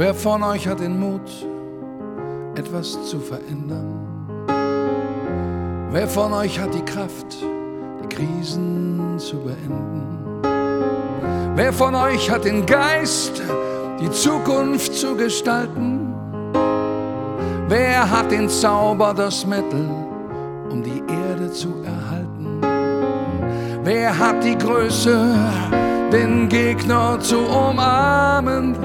Wer von euch hat den Mut, etwas zu verändern? Wer von euch hat die Kraft, die Krisen zu beenden? Wer von euch hat den Geist, die Zukunft zu gestalten? Wer hat den Zauber, das Mittel, um die Erde zu erhalten? Wer hat die Größe, den Gegner zu umarmen?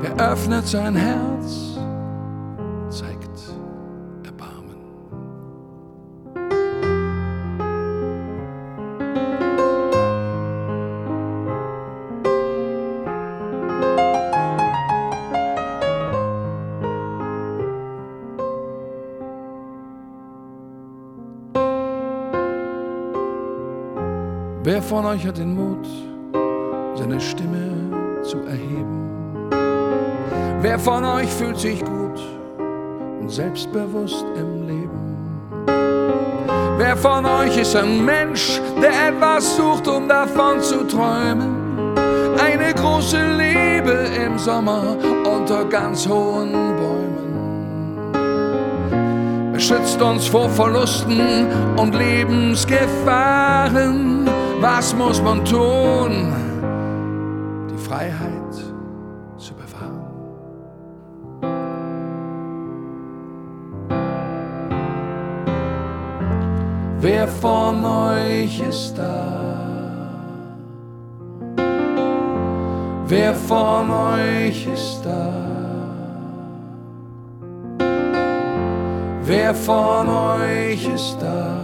Wer öffnet sein Herz, zeigt Erbarmen. Wer von euch hat den Mut, seine Stimme zu erheben? Wer von euch fühlt sich gut und selbstbewusst im Leben? Wer von euch ist ein Mensch, der etwas sucht, um davon zu träumen? Eine große Liebe im Sommer unter ganz hohen Bäumen. Er schützt uns vor Verlusten und Lebensgefahren. Was muss man tun? Die Freiheit Wer von euch ist da? Wer von euch ist da? Wer von euch ist da?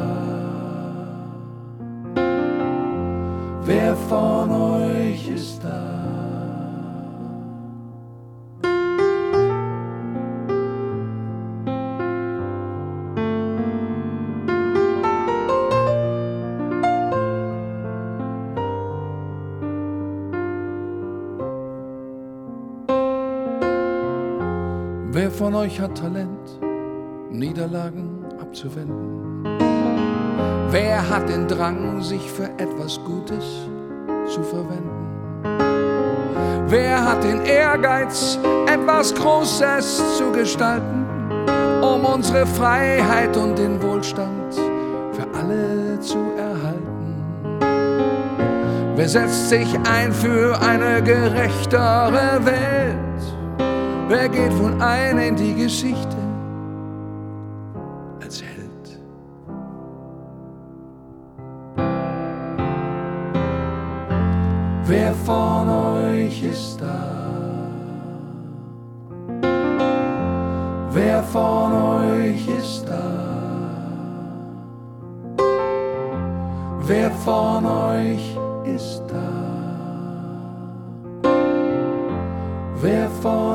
Wer von euch ist da? Wer von euch hat Talent, Niederlagen abzuwenden? Wer hat den Drang, sich für etwas Gutes zu verwenden? Wer hat den Ehrgeiz, etwas Großes zu gestalten, um unsere Freiheit und den Wohlstand für alle zu erhalten? Wer setzt sich ein für eine gerechtere Welt? Wer geht wohl ein in die Geschichte als? Wer von euch ist da? Wer von euch ist da? Wer von euch ist da? Wer von